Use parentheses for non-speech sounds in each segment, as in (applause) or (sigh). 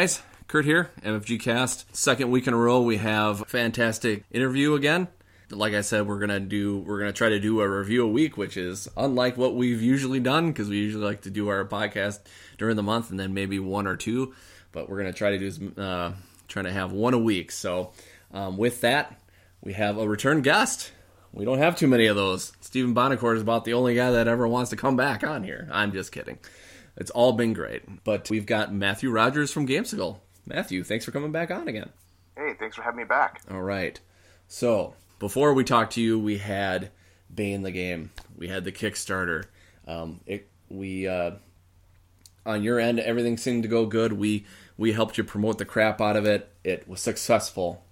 Guys, Kurt here, MFG Cast. Second week in a row, we have fantastic interview again. Like I said, we're gonna do we're gonna try to do a review a week, which is unlike what we've usually done because we usually like to do our podcast during the month and then maybe one or two. But we're gonna try to do uh, trying to have one a week. So um, with that, we have a return guest. We don't have too many of those. Stephen Bonacore is about the only guy that ever wants to come back on here. I'm just kidding. It's all been great. But we've got Mathew Rodgers from Gamesicle. Matthew, thanks for coming back on again. Hey, thanks for having me back. All right. So, before we talked to you, we had Bane the game. We had the Kickstarter. Um, it, we uh, on your end, everything seemed to go good. We we helped you promote the crap out of it. It was successful.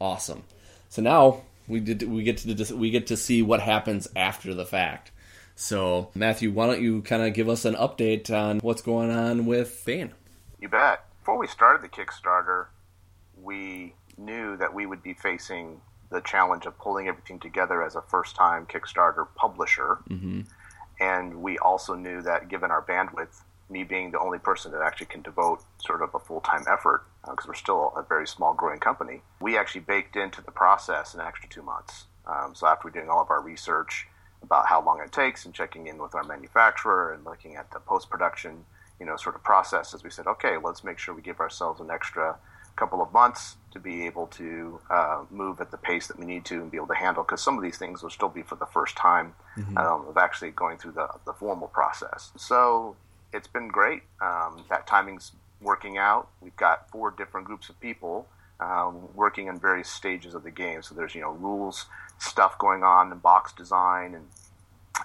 Awesome. So now we did we get to we get to see what happens after the fact. So, Mathew, why don't you kind of give us an update on what's going on with Bane? You bet. Before we started the Kickstarter, we knew that we would be facing the challenge of pulling everything together as a first time Kickstarter publisher. Mm-hmm. And we also knew that given our bandwidth, me being the only person that actually can devote sort of a full time effort, because uh, we're still a very small growing company, we actually baked into the process an extra two months. Um, so after we're doing all of our research about how long it takes and checking in with our manufacturer and looking at the post production, you know, sort of process as we said, okay, let's make sure we give ourselves an extra couple of months to be able to uh, move at the pace that we need to and be able to handle because some of these things will still be for the first time mm-hmm. um, of actually going through the, the formal process. So it's been great. Um, that timing's working out. We've got four different groups of people um, working in various stages of the game. So there's you know rules stuff going on in box design and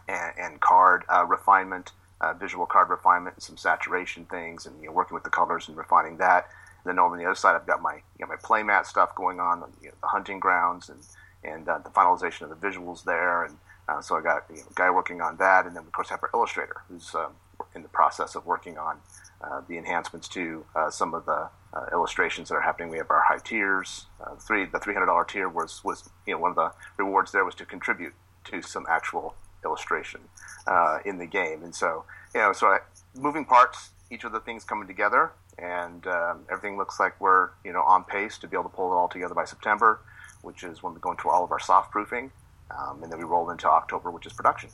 and, and card uh, refinement, uh, visual card refinement, and some saturation things, and you know working with the colors and refining that. And then over on the other side, I've got my you know, my playmat stuff going on, you know, the hunting grounds and and uh, the finalization of the visuals there, and uh, so I got you know, a guy working on that, and then of course I have our illustrator who's um, in the process of working on uh, the enhancements to uh, some of the uh, illustrations that are happening. We have our high tiers. Uh, three the three hundred dollar tier was was you know one of the rewards there was to contribute to some actual illustration uh, in the game, and so you know so I, moving parts, each of the things coming together, and um, everything looks like we're you know on pace to be able to pull it all together by September, which is when we go into all of our soft proofing, um, and then we roll into October, which is production.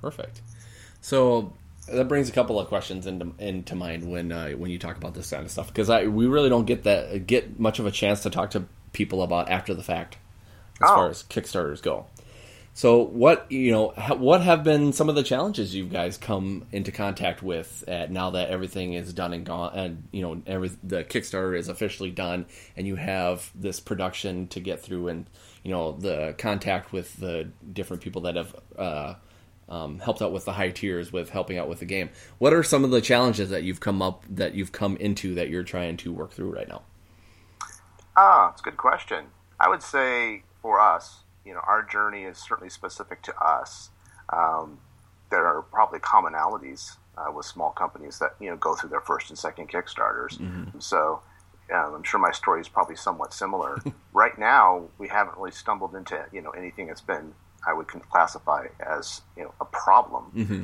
Perfect. So that brings a couple of questions into into mind when uh, when you talk about this kind of stuff because I we really don't get that get much of a chance to talk to people about after the fact as oh. far as Kickstarters go. So what you know what have been some of the challenges you guys come into contact with at, now that everything is done and gone and you know every the Kickstarter is officially done and you have this production to get through and you know the contact with the different people that have uh, um, helped out with the high tiers with helping out with the game. What are some of the challenges that you've come up that you've come into that you're trying to work through right now? Ah, it's a good question. I would say for us, you know, our journey is certainly specific to us. Um, there are probably commonalities uh, with small companies that you know go through their first and second Kickstarters. Mm-hmm. So um, I'm sure my story is probably somewhat similar. (laughs) right now, we haven't really stumbled into you know anything that's been I would classify as you know a problem. Mm-hmm.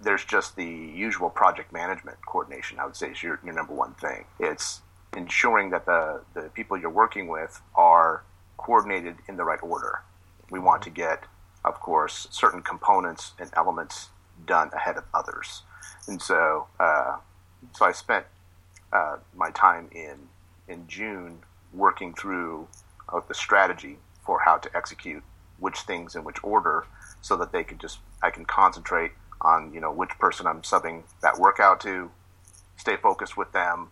There's just the usual project management coordination. I would say is your, your number one thing. It's ensuring that the the people you're working with are coordinated in the right order. We want to get, of course, certain components and elements done ahead of others, and so uh, so I spent uh, my time in in June working through uh, the strategy for how to execute which things in which order so that they can just I can concentrate on you know which person I'm subbing that workout to, stay focused with them,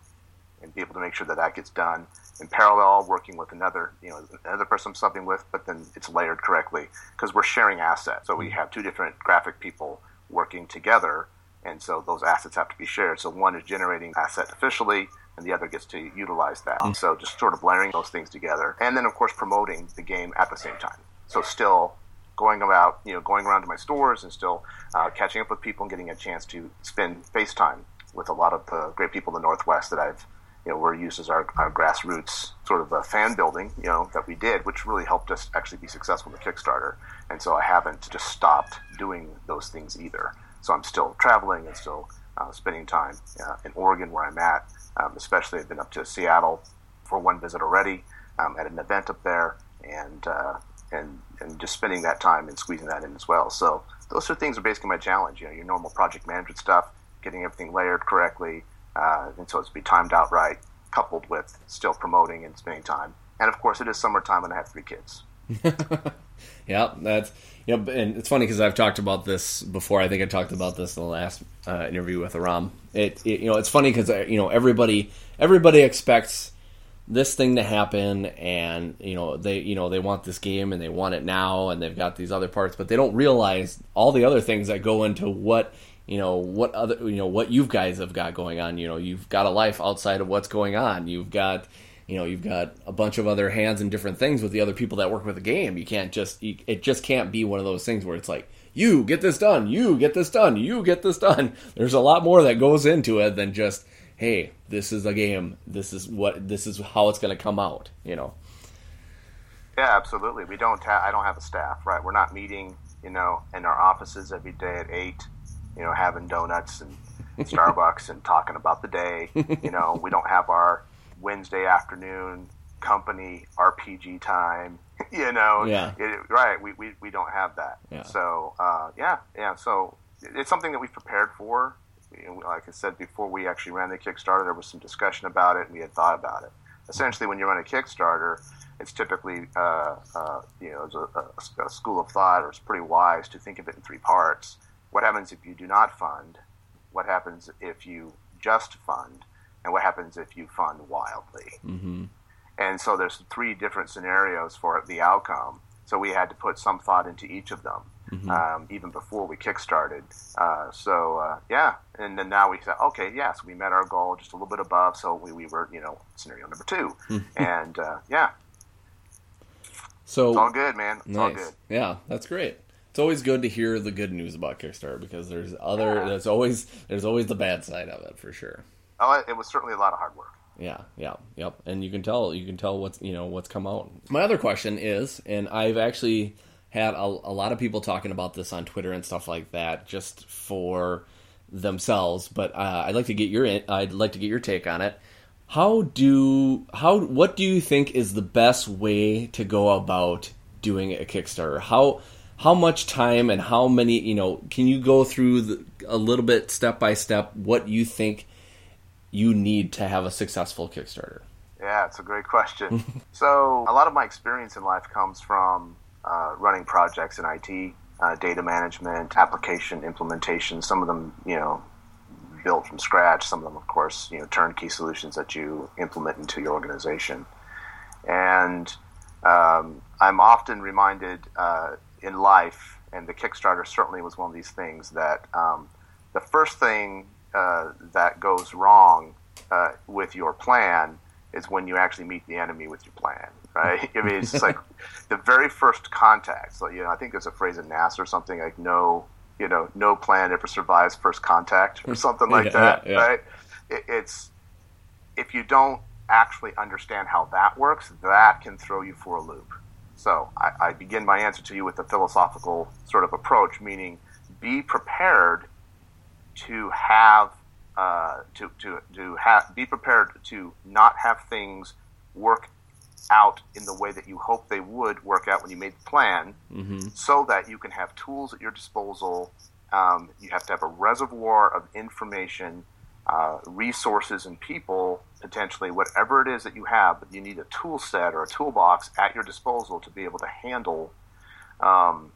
and be able to make sure that that gets done. in parallel working with another, you know, another person I'm subbing with, but then it's layered correctly because we're sharing assets. So we have two different graphic people working together, and so those assets have to be shared. So one is generating asset officially, and the other gets to utilize that. Mm. So just sort of layering those things together, and then of course promoting the game at the same time. So still going about, you know, going around to my stores and still uh, catching up with people and getting a chance to spend face time with a lot of the great people in the Northwest that I've you know, we're used as our, our grassroots sort of a fan building, you know, that we did, which really helped us actually be successful the Kickstarter. And so I haven't just stopped doing those things either. So I'm still traveling and still uh, spending time uh, in Oregon where I'm at. Um, especially, I've been up to Seattle for one visit already um, at an event up there, and uh, and and just spending that time and squeezing that in as well. So those are things are basically my challenge. You know, your normal project management stuff, getting everything layered correctly, uh, and so it's be timed out right, coupled with still promoting and spending time. And of course, it is summertime, and I have three kids. (laughs) yeah, that's you know, and it's funny because I've talked about this before. I think I talked about this in the last uh, interview with Aram. It, it, you know, it's funny because uh, you know everybody everybody expects this thing to happen, and you know they you know they want this game and they want it now, and they've got these other parts, but they don't realize all the other things that go into what you know what other you know what you guys have got going on. You know you've got a life outside of what's going on. You've got you know you've got a bunch of other hands and different things with the other people that work with the game. You can't just you, it just can't be one of those things where it's like you get this done you get this done you get this done. There's a lot more that goes into it than just hey this is a game this is what this is how it's going to come out you know yeah absolutely we don't have i don't have a staff right we're not meeting you know in our offices every day at eight you know, having donuts and (laughs) Starbucks and talking about the day. You know, we don't have our Wednesday afternoon company RPG time. (laughs) You know, yeah, it, right. We, we, we don't have that. Yeah. So uh, yeah, yeah. So it's something that we've prepared for. Like I said before, we actually ran the Kickstarter. There was some discussion about it, and we had thought about it. Essentially, when you run a Kickstarter, it's typically uh, uh, you know a, a, a, school of thought, or it's pretty wise to think of it in three parts. What happens if you do not fund? What happens if you just fund? And what happens if you fund wildly? Mm-hmm. And so there's three different scenarios for the outcome. So we had to put some thought into each of them, mm-hmm. um, even before we kickstarted. Uh, so uh, yeah, and then now we said, okay, yes, we met our goal just a little bit above. So we, we were, you know, scenario number 2 mm-hmm. and uh, yeah. So it's all good, man. It's nice. all good. Yeah, that's great it's always good to hear the good news about Kickstarter because there's other yeah. there's always there's always the bad side of it for sure. Oh, it was certainly a lot of hard work. Yeah, yeah, yep. And you can tell you can tell what's you know what's come out. My other question is, and I've actually had a, a lot of people talking about this on Twitter and stuff like that, just for themselves. But uh, I'd like to get your I'd like to get your take on it. How do how what do you think is the best way to go about doing a Kickstarter? How how much time and how many you know can you go through the, a little bit step by step what you think you need to have a successful kickstarter yeah it's a great question (laughs) so a lot of my experience in life comes from uh, running projects in it uh, data management application implementation some of them you know built from scratch some of them of course you know turnkey solutions that you implement into your organization. And um, i'm often reminded uh, in life, and the Kickstarter certainly was one of these things that um, the first thing uh, that goes wrong uh, with your plan is when you actually meet the enemy with your plan, right? (laughs) I mean, it's like (laughs) the very first contact. So, you know, I think there's a phrase in NASA or something like no, you know, no plan ever survives first contact or something like yeah, that, yeah, yeah. right? It, it's if you don't actually understand how that works, that can throw you for a loop. So I, I begin my answer to you with a philosophical sort of approach, meaning be prepared to have uh, to to to have be prepared to not have things work out in the way that you hope they would work out when you made the plan, mm-hmm. so that you can have tools at your disposal. Um, you have to have a reservoir of information uh, resources and people, potentially whatever it is that you have, but you need a tool set or a toolbox at your disposal to be able to handle um,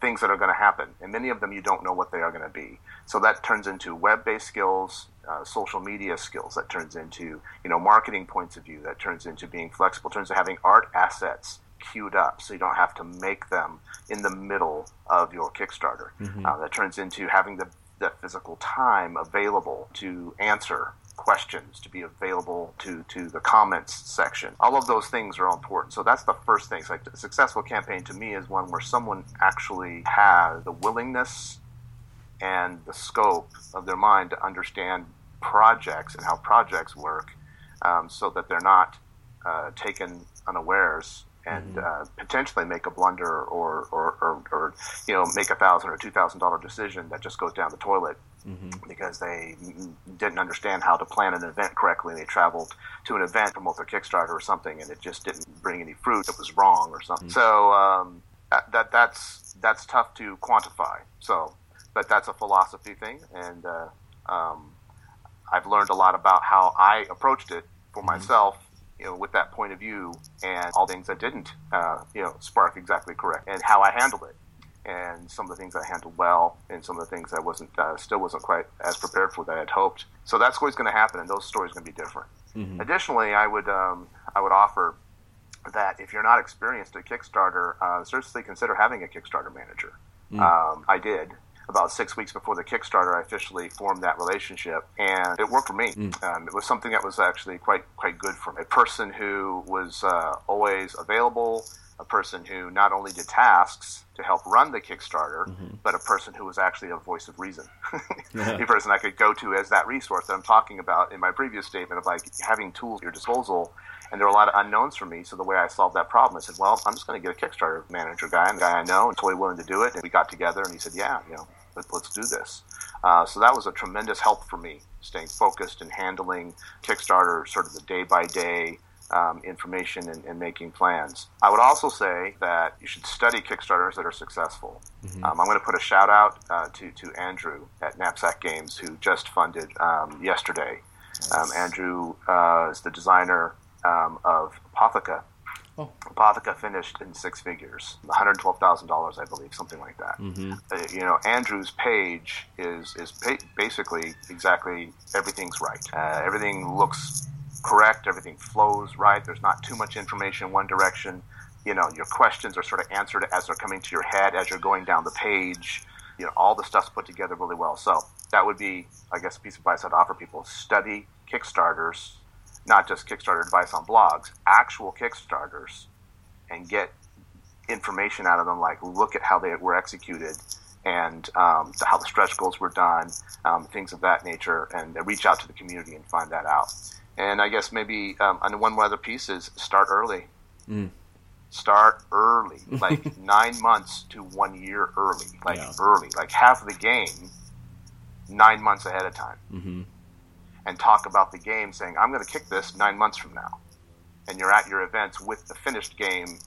things that are going to happen, and many of them you don't know what they are going to be. So that turns into web-based skills, uh, social media skills. That turns into you know marketing points of view. That turns into being flexible. Turns into having art assets queued up, so you don't have to make them in the middle of your Kickstarter. Mm-hmm. Uh, that turns into having the the physical time available to answer questions, to be available to, to the comments section. All of those things are important. So that's the first thing. So like a successful campaign to me is one where someone actually has the willingness and the scope of their mind to understand projects and how projects work um, so that they're not uh, taken unawares and mm-hmm. uh, potentially make a blunder or, or, or, or, you know make a thousand or two thousand dollar decision that just goes down the toilet mm-hmm. because they didn't understand how to plan an event correctly. They traveled to an event, promote their Kickstarter or something, and it just didn't bring any fruit. It was wrong or something. Mm-hmm. So um, that, that that's that's tough to quantify. So, but that's a philosophy thing, and uh, um, I've learned a lot about how I approached it for mm-hmm. myself you know, with that point of view and all things that didn't, uh, you know, spark exactly correct and how I handled it and some of the things I handled well, and some of the things I wasn't uh, still wasn't quite as prepared for that I had hoped. So that's always going to happen, and those stories are going to be different. Mm-hmm. Additionally, I would um, I would offer that if you're not experienced at Kickstarter, uh, seriously consider having a Kickstarter manager. Mm. Um, I did about six weeks before the Kickstarter, I officially formed that relationship, and it worked for me. Mm. Um, it was something that was actually quite quite good for me. A person who was uh, always available, a person who not only did tasks to help run the Kickstarter, mm-hmm. but a person who was actually a voice of reason. (laughs) yeah. A person I could go to as that resource that I'm talking about in my previous statement of like having tools at your disposal. And there were a lot of unknowns for me. So the way I solved that problem, I said, well, I'm just going to get a Kickstarter manager guy, and a guy I know, and totally willing to do it. And we got together, and he said, yeah, you know, let, us do this. Uh, so that was a tremendous help for me, staying focused and handling Kickstarter sort of the day by day um, information and, and, making plans. I would also say that you should study Kickstarters that are successful. Mm-hmm. Um, I'm going to put a shout out uh, to, to Andrew at Knapsack Games, who just funded um, yesterday. Um, Andrew uh, is the designer um, of Apotheca. Oh. Apotheca finished in six figures, $112,000, I believe, something like that. Mm-hmm. Uh, you know, Andrew's page is is pa- basically exactly everything's right. Uh, everything looks correct. Everything flows right. There's not too much information in one direction. You know, your questions are sort of answered as they're coming to your head as you're going down the page. You know, all the stuff's put together really well. So that would be, I guess, a piece of advice I'd offer people: study Kickstarters, not just Kickstarter advice on blogs, actual Kickstarters, and get information out of them. Like, look at how they were executed and um, how the stretch goals were done, um, things of that nature, and reach out to the community and find that out. And I guess maybe um, and one other piece is start early. Mm. Start early, like (laughs) nine months to one year early, like yeah. early, like half the game nine months ahead of time, mm-hmm. and talk about the game, saying I'm going to kick this nine months from now, and you're at your events with the finished game.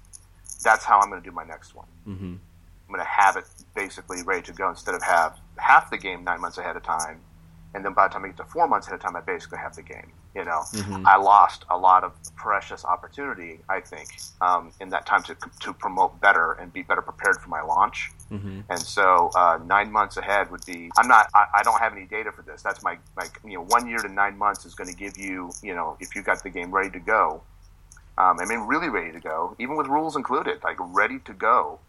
That's how I'm going to do my next one. Mm-hmm. I'm going to have it basically ready to go instead of have half the game nine months ahead of time and then by the time I get to four months ahead of time, I basically have the game. You know, mm-hmm. I lost a lot of precious opportunity. I think um, in that time to to promote better and be better prepared for my launch. Mm-hmm. And so uh, nine months ahead would be. I'm not. I, I, don't have any data for this. That's my my you know one year to nine months is going to give you you know if you got the game ready to go. Um, I mean, really ready to go, even with rules included, like ready to go.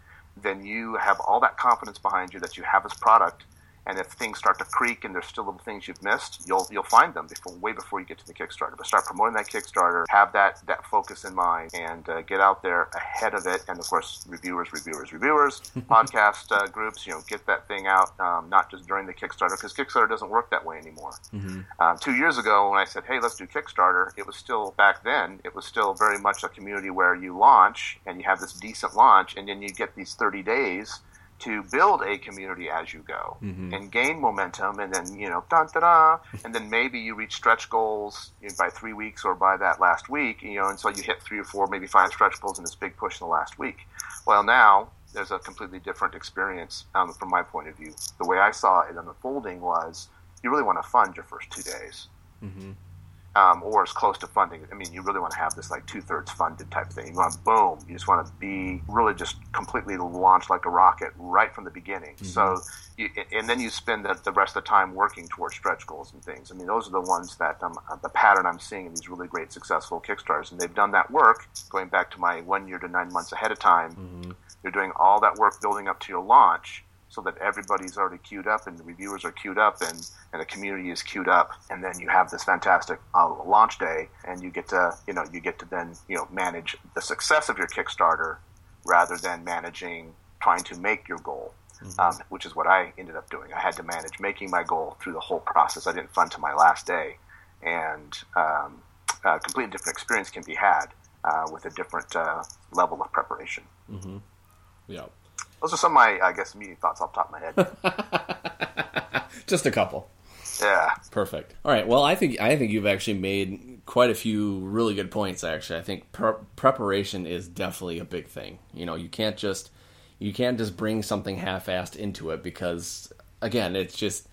Then you have all that confidence behind you that you have this product and if things start to creak and there's still little things you've missed, you'll you'll find them before way before you get to the Kickstarter. But start promoting that Kickstarter, have that that focus in mind, and uh, get out there ahead of it. And of course, reviewers, reviewers, reviewers, (laughs) podcast uh, groups. You know, get that thing out, um, not just during the Kickstarter, because Kickstarter doesn't work that way anymore. Mm-hmm. Um, two years ago, when I said, "Hey, let's do Kickstarter," it was still back then. It was still very much a community where you launch and you have this decent launch, and then you get these 30 days to build a community as you go mm-hmm. and gain momentum and then you know da da da and then maybe you reach stretch goals by three weeks or by that last week you know and so you hit three or four maybe five stretch goals in this big push in the last week well now there's a completely different experience um, from my point of view the way i saw it unfolding was you really want to fund your first two days mm-hmm. Um, or as close to funding. I mean, you really want to have this like two thirds funded type thing. You want boom. You just want to be really just completely launched like a rocket right from the beginning. Mm-hmm. So, you, and then you spend the, the, rest of the time working towards stretch goals and things. I mean, those are the ones that um, the pattern I'm seeing in these really great successful Kickstarters, and they've done that work going back to my one year to nine months ahead of time. Mm-hmm. They're doing all that work building up to your launch so that everybody's already queued up and the reviewers are queued up and, and the community is queued up. And then you have this fantastic uh, launch day and you get to you know you get to then you know manage the success of your kickstarter rather than managing trying to make your goal mm-hmm. um, which is what i ended up doing. I had to manage making my goal through the whole process. I didn't fund to my last day. And um, a completely different experience can be had uh, with a different uh, level of preparation. Mm-hmm. yeah those are some of my, I guess, immediate thoughts off the top of my head. (laughs) Just a couple. Yeah. Perfect. All right. Well, I think I think you've actually made quite a few really good points. Actually, I think pre- preparation is definitely a big thing. You know, you can't just you can't just bring something half-assed into it because again, it's just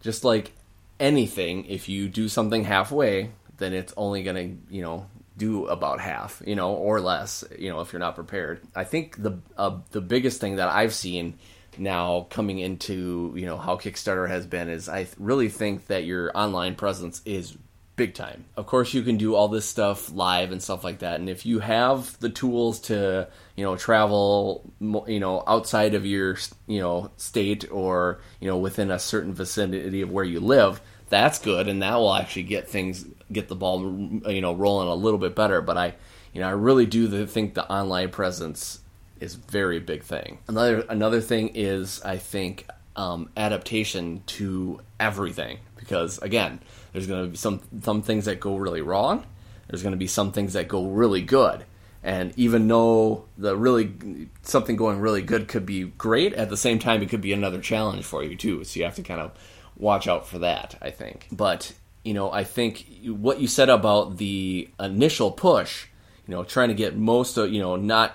just like anything. If you do something halfway, then it's only going to you know do about half, you know, or less, you know, if you're not prepared. I think the uh, the biggest thing that I've seen now coming into you know how Kickstarter has been is I really think that your online presence is big time. Of course, you can do all this stuff live and stuff like that, and if you have the tools to you know travel you know outside of your you know state or you know within a certain vicinity of where you live that's good, and that will actually get things get the ball you know rolling a little bit better. But I you know I really do think the online presence is very big thing. Another another thing is I think um, adaptation to everything because again there's going to be some some things that go really wrong. There's going to be some things that go really good. And even though the really something going really good could be great, at the same time it could be another challenge for you too. So you have to kind of watch out for that, I think. But, you know, I think what you said about the initial push, you know, trying to get most of, you know, not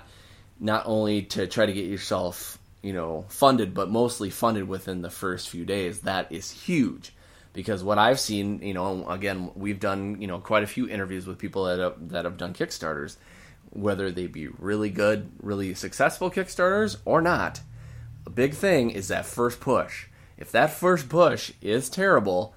not only to try to get yourself, you know, funded, but mostly funded within the first few days, that is huge. Because what I've seen, you know, again, we've done, you know, quite a few interviews with people that have, that have done Kickstarters, whether they be really good, really successful Kickstarters or not. A big thing is that first push if that first push is terrible,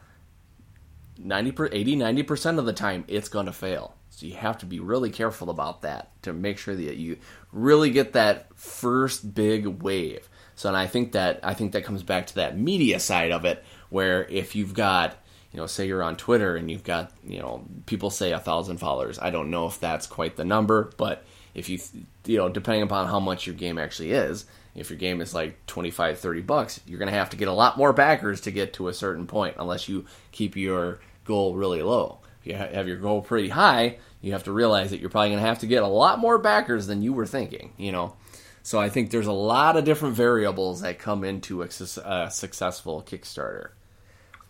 90 80 90% of the time it's going to fail. So you have to be really careful about that to make sure that you really get that first big wave. So and I think that I think that comes back to that media side of it where if you've got you know, say you're on Twitter and you've got, you know, people say a thousand followers. I don't know if that's quite the number, but if you, you know, depending upon how much your game actually is, if your game is like 25 30 bucks you're going to have to get a lot more backers to get to a certain point unless you keep your goal really low if you have your goal pretty high you have to realize that you're probably going to have to get a lot more backers than you were thinking you know so i think there's a lot of different variables that come into a, a successful kickstarter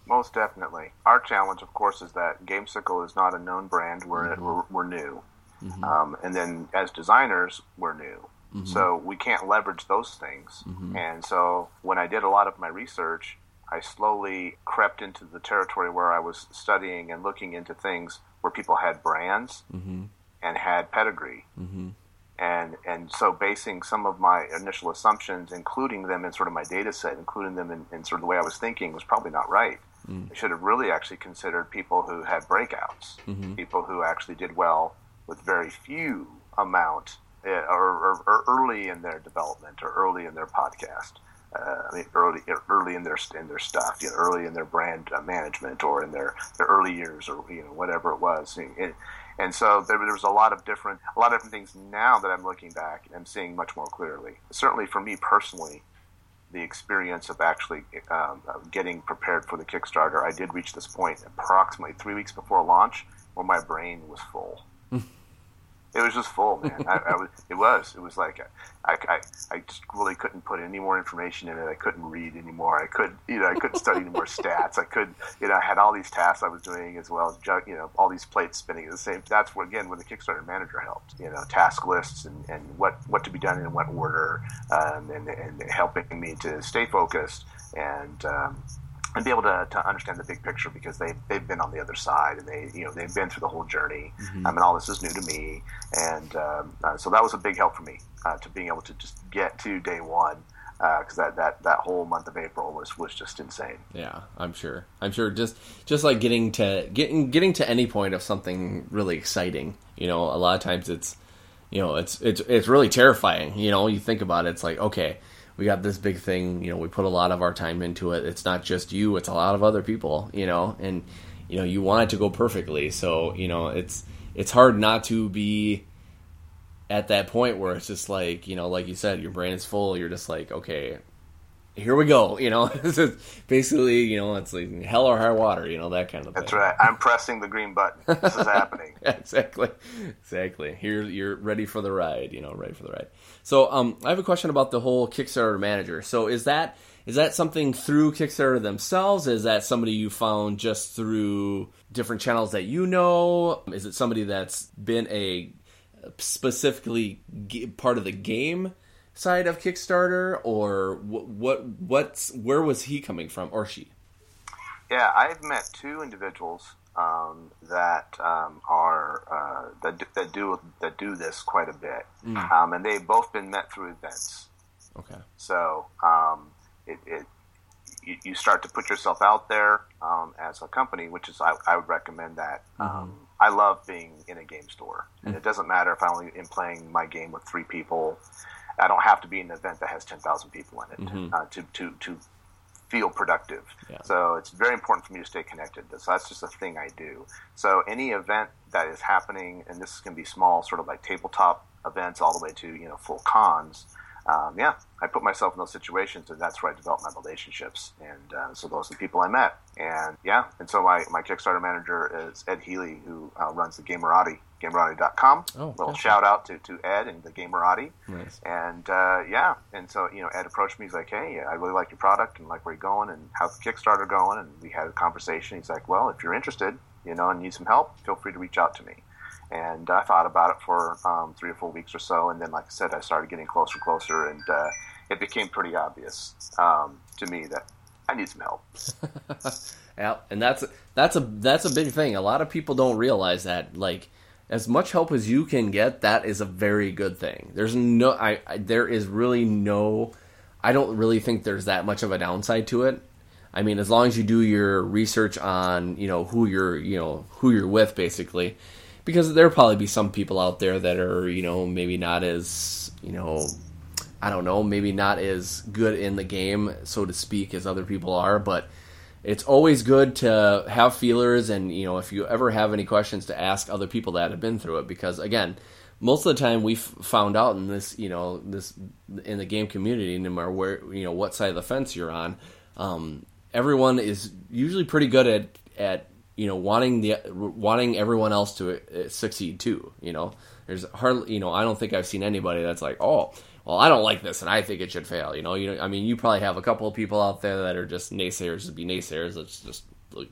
most definitely our challenge of course is that gamesicle is not a known brand we're, mm-hmm. we're, we're, new mm-hmm. um, and then as designers we're new Mm-hmm. So we can't leverage those things. Mm-hmm. And so when I did a lot of my research, I slowly crept into the territory where I was studying and looking into things where people had brands mm-hmm. and had pedigree. Mm-hmm. And, and so basing some of my initial assumptions, including them in sort of my data set, including them in, in sort of the way I was thinking, was probably not right. Mm. I should have really actually considered people who had breakouts, mm-hmm. people who actually did well with very few amount or, or, or, early in their development or early in their podcast. Uh, I mean, early early in their in their stuff, you know, early in their brand uh, management or in their, their early years or you know whatever it was. And, and so there, there was a lot of different a lot of different things now that I'm looking back and I'm seeing much more clearly. Certainly for me personally, the experience of actually um, getting prepared for the Kickstarter, I did reach this point approximately three weeks before launch where my brain was full. It was just full, man. I, I was, it was. It was like I, I, I just really couldn't put any more information in it. I couldn't read anymore. I could, you know, I couldn't study any more (laughs) stats. I could, you know, I had all these tasks I was doing as well as, you know, all these plates spinning at the same. That's where again, when the Kickstarter manager helped. You know, task lists and, and what what to be done in what order, um, and and helping me to stay focused and. Um, and be able to, to understand the big picture because they they've been on the other side and they you know they've been through the whole journey. Mm-hmm. I mean, all this is new to me, and um, uh, so that was a big help for me uh, to being able to just get to day one because uh, that, that that whole month of April was was just insane. Yeah, I'm sure. I'm sure. Just just like getting to getting getting to any point of something really exciting. You know, a lot of times it's you know it's it's it's really terrifying. You know, you think about it, it's like okay we got this big thing you know we put a lot of our time into it. It's not just you it's a lot of other people you know and you know you want it to go perfectly. So you know it's it's hard not to be at that point where it's just like you know like you said your brain is full. You're just like okay here we go. You know, (laughs) basically, you know, it's like hell or high water. You know, that kind of thing. That's right. I'm pressing the green button. This is happening. (laughs) exactly, exactly. Here, you're ready for the ride. You know, ready for the ride. So, um, I have a question about the whole Kickstarter manager. So, is that is that something through Kickstarter themselves? Is that somebody you found just through different channels that you know? Is it somebody that's been a specifically part of the game? Side of Kickstarter, or what? What? What's where was he coming from, or she? Yeah, I've met two individuals um, that um, are uh, that, that do that do this quite a bit, mm. um, and they've both been met through events. Okay. So um, it, it you, you, start to put yourself out there um, as a company, which is I, I would recommend that. Mm-hmm. Um, I love being in a game store, and mm. it doesn't matter if I only am playing my game with three people. I don't have to be in an event that has 10,000 people in it mm-hmm. uh, to, to, to feel productive. Yeah. So it's very important for me to stay connected. So that's just a thing I do. So any event that is happening, and this can be small, sort of like tabletop events, all the way to you know full cons. Um, yeah, I put myself in those situations, and that's where I develop my relationships. And uh, so those are the people I met. And yeah, and so my, my Kickstarter manager is Ed Healy, who uh, runs the Gamerati gamerati.com. Oh, little shout out to, to Ed and the Gamerati. Nice. And uh, yeah, and so you know, Ed approached me. He's like, "Hey, I really like your product and like where you're going and how's the Kickstarter going." And we had a conversation. He's like, "Well, if you're interested, you know, and need some help, feel free to reach out to me." And I thought about it for um, three or four weeks or so, and then, like I said, I started getting closer and closer, and uh, it became pretty obvious um, to me that I need some help. (laughs) yeah, and that's that's a that's a big thing. A lot of people don't realize that, like as much help as you can get, that is a very good thing. There's no, I, I, there is really no, I don't really think there's that much of a downside to it. I mean, as long as you do your research on, you know, who you're, you know, who you're with, basically, because there'll probably be some people out there that are, you know, maybe not as, you know, I don't know, maybe not as good in the game, so to speak, as other people are, but it's always good to have feelers and you know if you ever have any questions to ask other people that have been through it. Because again most of the time we've found out in this you know this in the game community no matter where you know what side of the fence you're on um, everyone is usually pretty good at at you know wanting the wanting everyone else to uh, succeed too you know? There's hardly you know i don't think i've seen anybody that's like oh well, I don't like this and I think it should fail. You know, you know, I mean, you probably have a couple of people out there that are just naysayers to be naysayers. It's just like,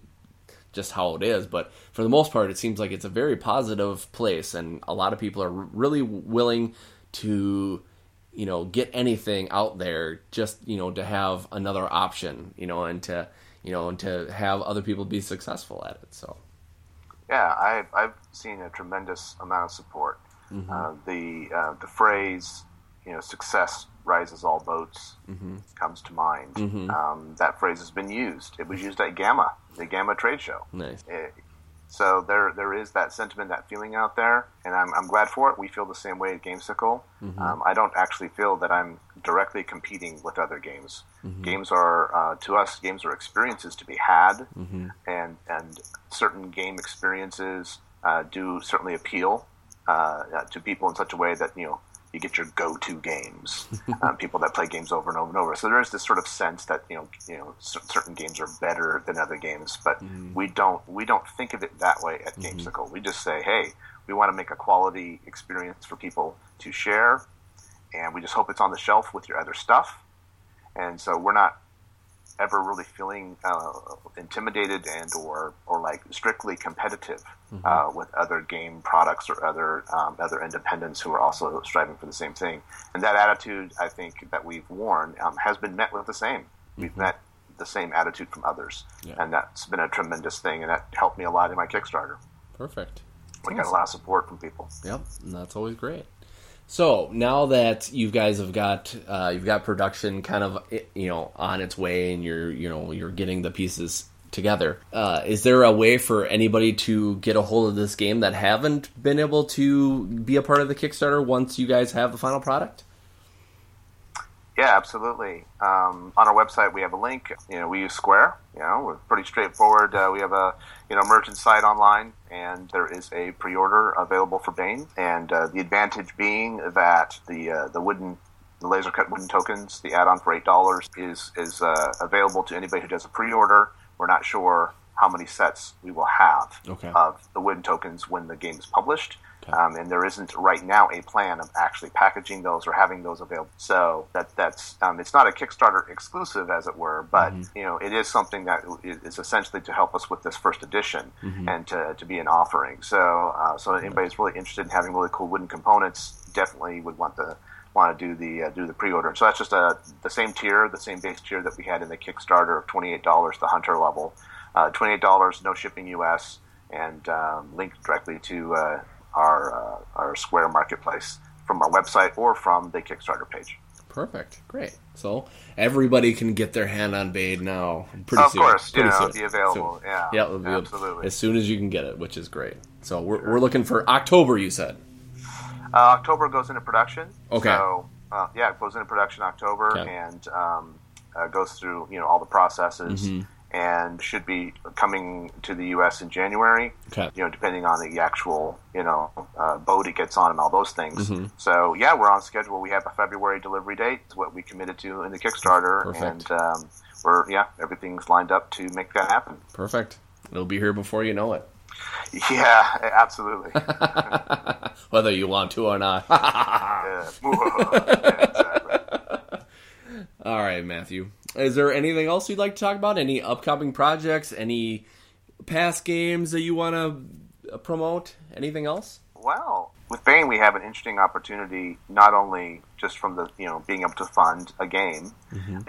just how it is. But for the most part, it seems like it's a very positive place, and a lot of people are really willing to, you know, get anything out there just you know to have another option, you know, and to you know and to have other people be successful at it. So. Yeah, I've, I've seen a tremendous amount of support. Mm-hmm. Uh, the uh, the phrase you know, success rises all boats mm-hmm. comes to mind. Mm-hmm. Um, that phrase has been used. It was used at GAMA, the GAMA trade show. Nice. It, so there, there is that sentiment, that feeling out there, and I'm, I'm glad for it. We feel the same way at Gamesicle. Mm-hmm. Um, I don't actually feel that I'm directly competing with other games. Mm-hmm. Games are, uh, to us, games are experiences to be had, mm-hmm. and and certain game experiences uh, do certainly appeal uh, to people in such a way that you know you get your go-to games, (laughs) um, people that play games over and over and over. So there is this sort of sense that you know, you know, c- certain games are better than other games, but mm-hmm. we don't we don't think of it that way at mm-hmm. Gamesicle. We just say, hey, we want to make a quality experience for people to share, and we just hope it's on the shelf with your other stuff. And so we're not ever really feeling uh, intimidated and or or like strictly competitive mm-hmm. uh, with other game products or other um, other independents who are also striving for the same thing. And that attitude, I think, that we've worn um, has been met with the same. Mm-hmm. We've met the same attitude from others, Yeah. and that's been a tremendous thing, and that helped me a lot in my Kickstarter. Perfect. We got a lot of support from people. Yep, and that's always great. So now that you guys have got uh, you've got production kind of you know on its way, and you're you know you're getting the pieces together. Uh, is there a way for anybody to get a hold of this game that haven't been able to be a part of the Kickstarter once you guys have the final product? Yeah, absolutely. Um, on our website, we have a link. You know, we use Square. You know, we're pretty straightforward. Uh, we have a you know merchant site online, and there is a pre-order available for Bane. And uh, the advantage being that the uh, the wooden the laser cut wooden tokens, the add-on for eight dollars, is is uh, available to anybody who does a pre-order. We're not sure how many sets we will have Okay. of the wooden tokens when the game is published. Okay. Um, and there isn't right now a plan of actually packaging those or having those available. So that that's um, it's not a Kickstarter exclusive, as it were, but you know it is something that is essentially to help us with this first edition and to, to be an offering. So uh, so anybody who's really interested in having really cool wooden components definitely would want to want to do the uh, do the pre-order. So that's just a the same tier, the same base tier that we had in the Kickstarter of twenty eight dollars, the Hunter level, uh, twenty eight dollars, no shipping U.S. and um, linked directly to uh, our uh, our Square Marketplace from our website or from the Kickstarter page. Perfect, great. So everybody can get their hand on Bane now. Pretty Of soon. course, you pretty know, soon. it'll be available. Soon. Yeah, Yeah, it'll be absolutely. as soon as you can get it, which is great. So we're, we're looking for October. You said. Uh, October goes into production. Okay. So uh, yeah, it goes into production October Okay. and um, uh, goes through you know all the processes Mm-hmm. And should be coming to the U.S. in January. Okay. You know, depending on the actual you know uh, boat it gets on and all those things. Mm-hmm. So yeah, we're on schedule. We have a February delivery date. It's what we committed to in the Kickstarter, Perfect. and um, we're yeah everything's lined up to make that happen. Perfect. It'll be here before you know it, (laughs) Yeah, absolutely. (laughs) whether you want to or not. (laughs) Yeah. Yeah, exactly. All right, Mathew. Is there anything else you'd like to talk about? Any upcoming projects? Any past games that you want to promote? Anything else? Well, with Bane, we have an interesting opportunity, not only just from the you know being able to fund a game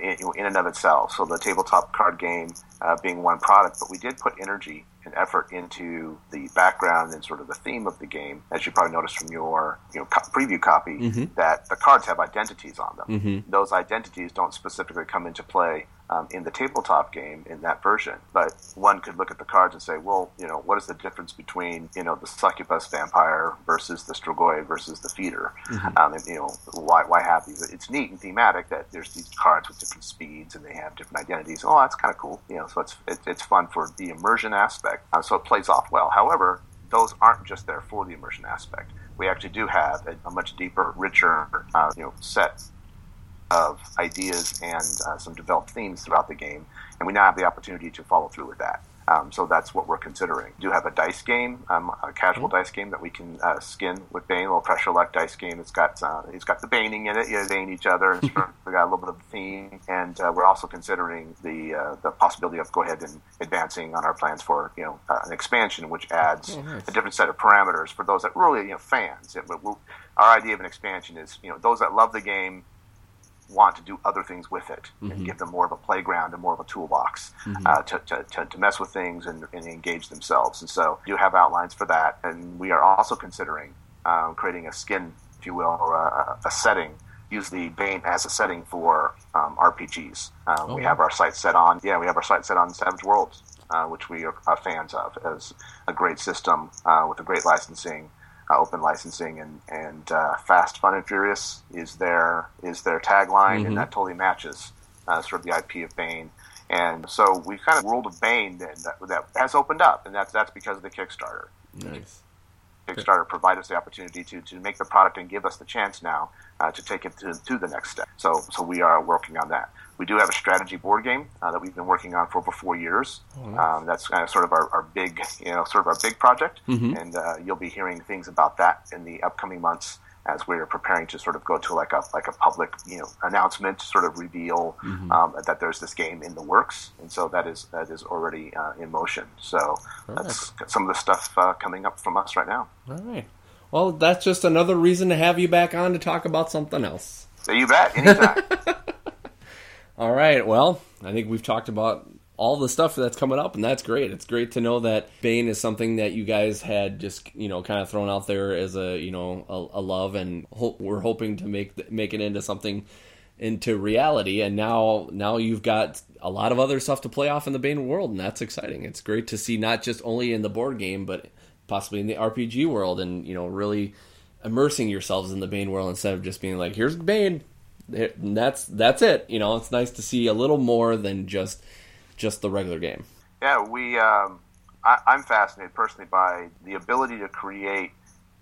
in, in and of itself, so the tabletop card game uh, being one product, but we did put energy and effort into the background and sort of the theme of the game, as you probably noticed from your you know co- preview copy, that the cards have identities on them. Those identities don't specifically come into play um, in the tabletop game in that version. But one could look at the cards and say, well, you know, what is the difference between you know the succubus vampire versus the strigoi versus the feeder? Um, and you know, why why have these? It's neat and thematic that there's these cards with different speeds and they have different identities. Oh, that's kind of cool. You know, so it's it, it's fun for the immersion aspect. Uh, so it plays off well. However, those aren't just there for the immersion aspect. We actually do have a, a much deeper, richer, uh, you know, set of ideas and uh, some developed themes throughout the game, and we now have the opportunity to follow through with that. Um, so that's what we're considering. We do have a dice game, um, a casual dice game that we can uh, skin with Bane, a little pressure luck dice game. It's got uh, it's got the Baning in it. You bane each other. And we (laughs) got a little bit of a theme, and uh, we're also considering the uh, the possibility of go ahead and advancing on our plans for you know uh, an expansion, which adds Oh, nice. a different set of parameters for those that really you know fans. It, we- our idea of an expansion is you know those that love the game want to do other things with it and give them more of a playground and more of a toolbox uh, to, to, to, to mess with things and, and engage themselves. And so you have outlines for that. And we are also considering um, creating a skin, if you will, or a, a setting. Use the Bane as a setting for um, RPGs. Um, We have our site set on, yeah, we have our site set on Savage Worlds, uh, which we are, are fans of as a great system uh, with a great licensing uh, open licensing and and uh, fast, fun, and furious is their is their tagline, and that totally matches uh, sort of the IP of Bane. And so we've kind of world of Bane that, that, that has opened up, and that's that's because of the Kickstarter. Nice. Kickstarter provided us the opportunity to, to make the product and give us the chance now uh, to take it to, to the next step. So so we are working on that. We do have a strategy board game uh, that we've been working on for over four years. um, that's kind of sort of our, our big, you know, sort of our big project, and uh, you'll be hearing things about that in the upcoming months as we're preparing to sort of go to like a like a public, you know, announcement, to sort of reveal um, that there's this game in the works, and so that is that is already uh, in motion. So that's some of the stuff uh, coming up from us right now. All right. Well, that's just another reason to have you back on to talk about something else. So you bet, anytime. (laughs) All right. Well, I think we've talked about all the stuff that's coming up, and that's great. It's great to know that Bane is something that you guys had just you know kind of thrown out there as a you know a, a love, and hope, we're hoping to make make it into something into reality. And now now you've got a lot of other stuff to play off in the Bane world, and that's exciting. It's great to see not just only in the board game, but possibly in the RPG world, and you know really immersing yourselves in the Bane world instead of just being like, "Here's Bane." That's that's it. You know, it's nice to see a little more than just just the regular game. Yeah, we. Um, I, am fascinated personally by the ability to create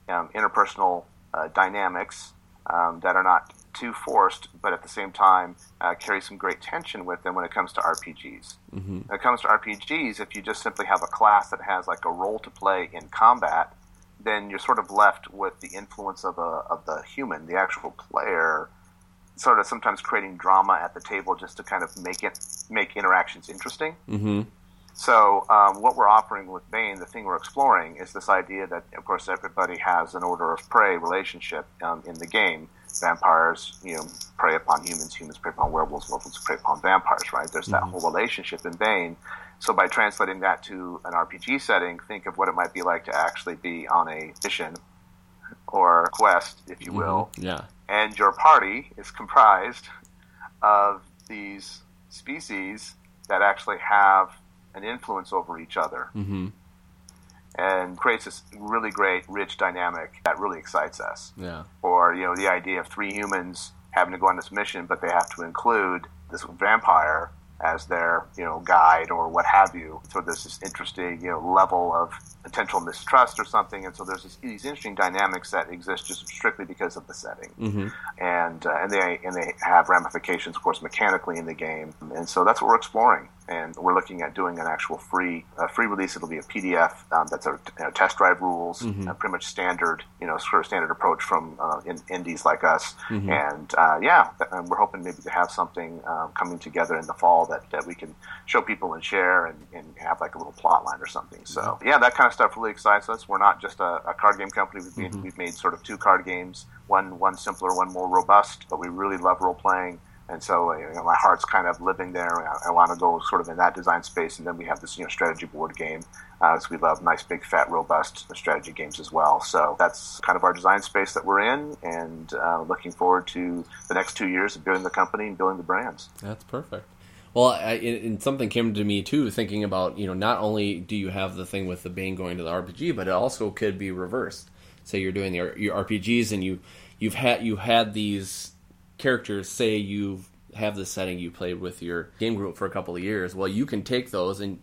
um, interpersonal uh, dynamics um, that are not too forced, but at the same time uh, carry some great tension with them when it comes to RPGs. Mm-hmm. When it comes to RPGs, if you just simply have a class that has like a role to play in combat, then you're sort of left with the influence of a of the human, the actual player, sort of sometimes creating drama at the table just to kind of make it make interactions interesting. Mm-hmm. So um, what we're offering with Bane, the thing we're exploring, is this idea that, of course, everybody has an order of prey relationship um, in the game. Vampires, you know, prey upon humans. Humans prey upon werewolves. Werewolves prey upon vampires. Right? There's that mm-hmm. whole relationship in Bane. So by translating that to an RPG setting, think of what it might be like to actually be on a mission or quest, if you will. Mm-hmm. Yeah and your party is comprised of these species that actually have an influence over each other. Mm-hmm. And creates this really great, rich dynamic that really excites us. Yeah. Or, you know, the idea of three humans having to go on this mission, but they have to include this vampire as their you know guide or what have you. So there's this interesting you know level of potential mistrust or something, and so there's this, these interesting dynamics that exist just strictly because of the setting, mm-hmm. and uh, and they and they have ramifications, of course, mechanically in the game, and so that's what we're exploring and we're looking at doing an actual free uh, free release. It'll be a PDF um, that's a you know, test drive rules, mm-hmm. uh, pretty much standard, you know, sort of standard approach from uh, in, indies like us. Mm-hmm. And uh, yeah, and we're hoping maybe to have something um, coming together in the fall that, that we can show people and share and, and have like a little plot line or something. So yeah, that kind of stuff really excites us. We're not just a, a card game company. We've made, mm-hmm. we've made sort of two card games, one one simpler, one more robust. But we really love role playing and so uh, you know, my heart's kind of living there. I, I want to go sort of in that design space, and then we have this you know strategy board game. Uh, so we love nice, big, fat, robust strategy games as well. So that's kind of our design space that we're in, and uh, looking forward to the next two years of building the company and building the brands. That's perfect. Well, I, and something came to me too, thinking about you know not only do you have the thing with the Bane going to the RPG, but it also could be reversed. Say you're doing your, your RPGs and you you've had you had these characters say you have this setting you played with your game group for a couple of years well you can take those and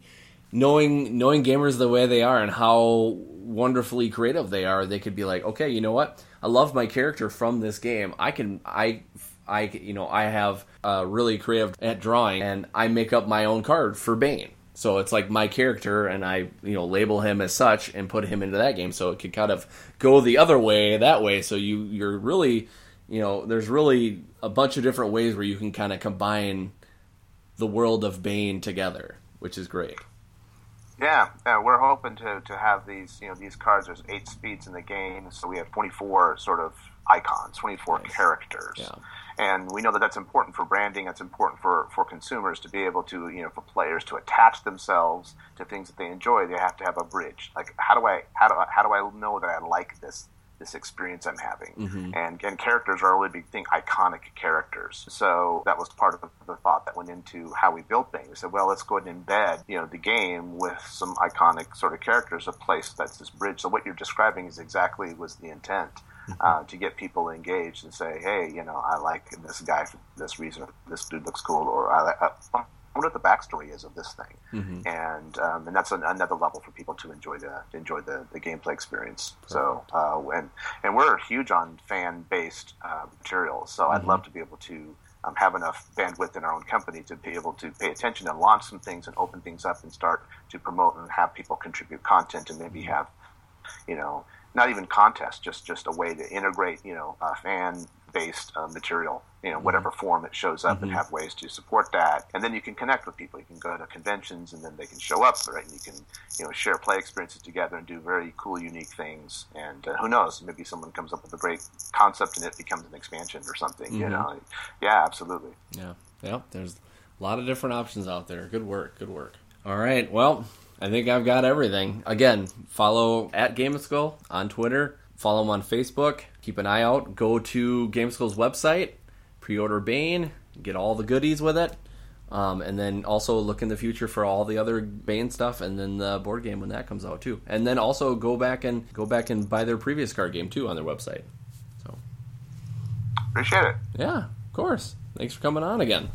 knowing knowing gamers the way they are and how wonderfully creative they are they could be like okay you know what? I love my character from this game. I can i i you know i have uh, really creative at drawing and i make up my own card for bane. So it's like my character and i you know label him as such and put him into that game. So it could kind of go the other way that way. So you you're really you know, there's really a bunch of different ways where you can kind of combine the world of Bane together, which is great. Yeah, yeah, we're hoping to, to have these, you know, these cards. There's eight speeds in the game, so we have 24 sort of icons, 24 nice. characters. Yeah. And we know that that's important for branding. That's important for, for consumers to be able to, you know, for players to attach themselves to things that they enjoy. They have to have a bridge. Like, how do I, how do I, how do I know that I like this this experience I'm having. Mm-hmm. And and characters are a really big thing, iconic characters. So that was part of the thought that went into how we built things. We said, well, let's go ahead and embed, you know, the game with some iconic sort of characters, a place that's this bridge. So what you're describing is exactly was the intent. Mm-hmm. Uh, to get people engaged and say, hey, you know, I like this guy for this reason. This dude looks cool, or I, uh, wonder what the backstory is of this thing, mm-hmm. and um, and that's an, another level for people to enjoy the to enjoy the, the gameplay experience. So uh, and and we're huge on fan based uh, materials, so mm-hmm. I'd love to be able to. Um, have enough bandwidth in our own company to be able to pay attention and launch some things and open things up and start to promote and have people contribute content and maybe mm-hmm. have, you know, not even contests, just just a way to integrate, you know, uh, fan based uh, material you know, whatever mm-hmm. form it shows up mm-hmm. and have ways to support that. And then you can connect with people. You can go to conventions and then they can show up, right? And you can, you know, share play experiences together and do very cool, unique things. And uh, who knows, maybe someone comes up with a great concept and it becomes an expansion or something, mm-hmm. you know? Yeah, absolutely. Yeah. Yep, there's a lot of different options out there. Good work, good work. All right, well, I think I've got everything. Again, follow at Gamesicle on Twitter. Follow them on Facebook. Keep an eye out. Go to Gamesicle's website. Pre-order Bane. Get all the goodies with it. Um, and then also look in the future for all the other Bane stuff, and then the board game when that comes out too. And then also go back and go back and buy their previous card game too on their website. So Appreciate it. yeah, of course. Thanks for coming on again.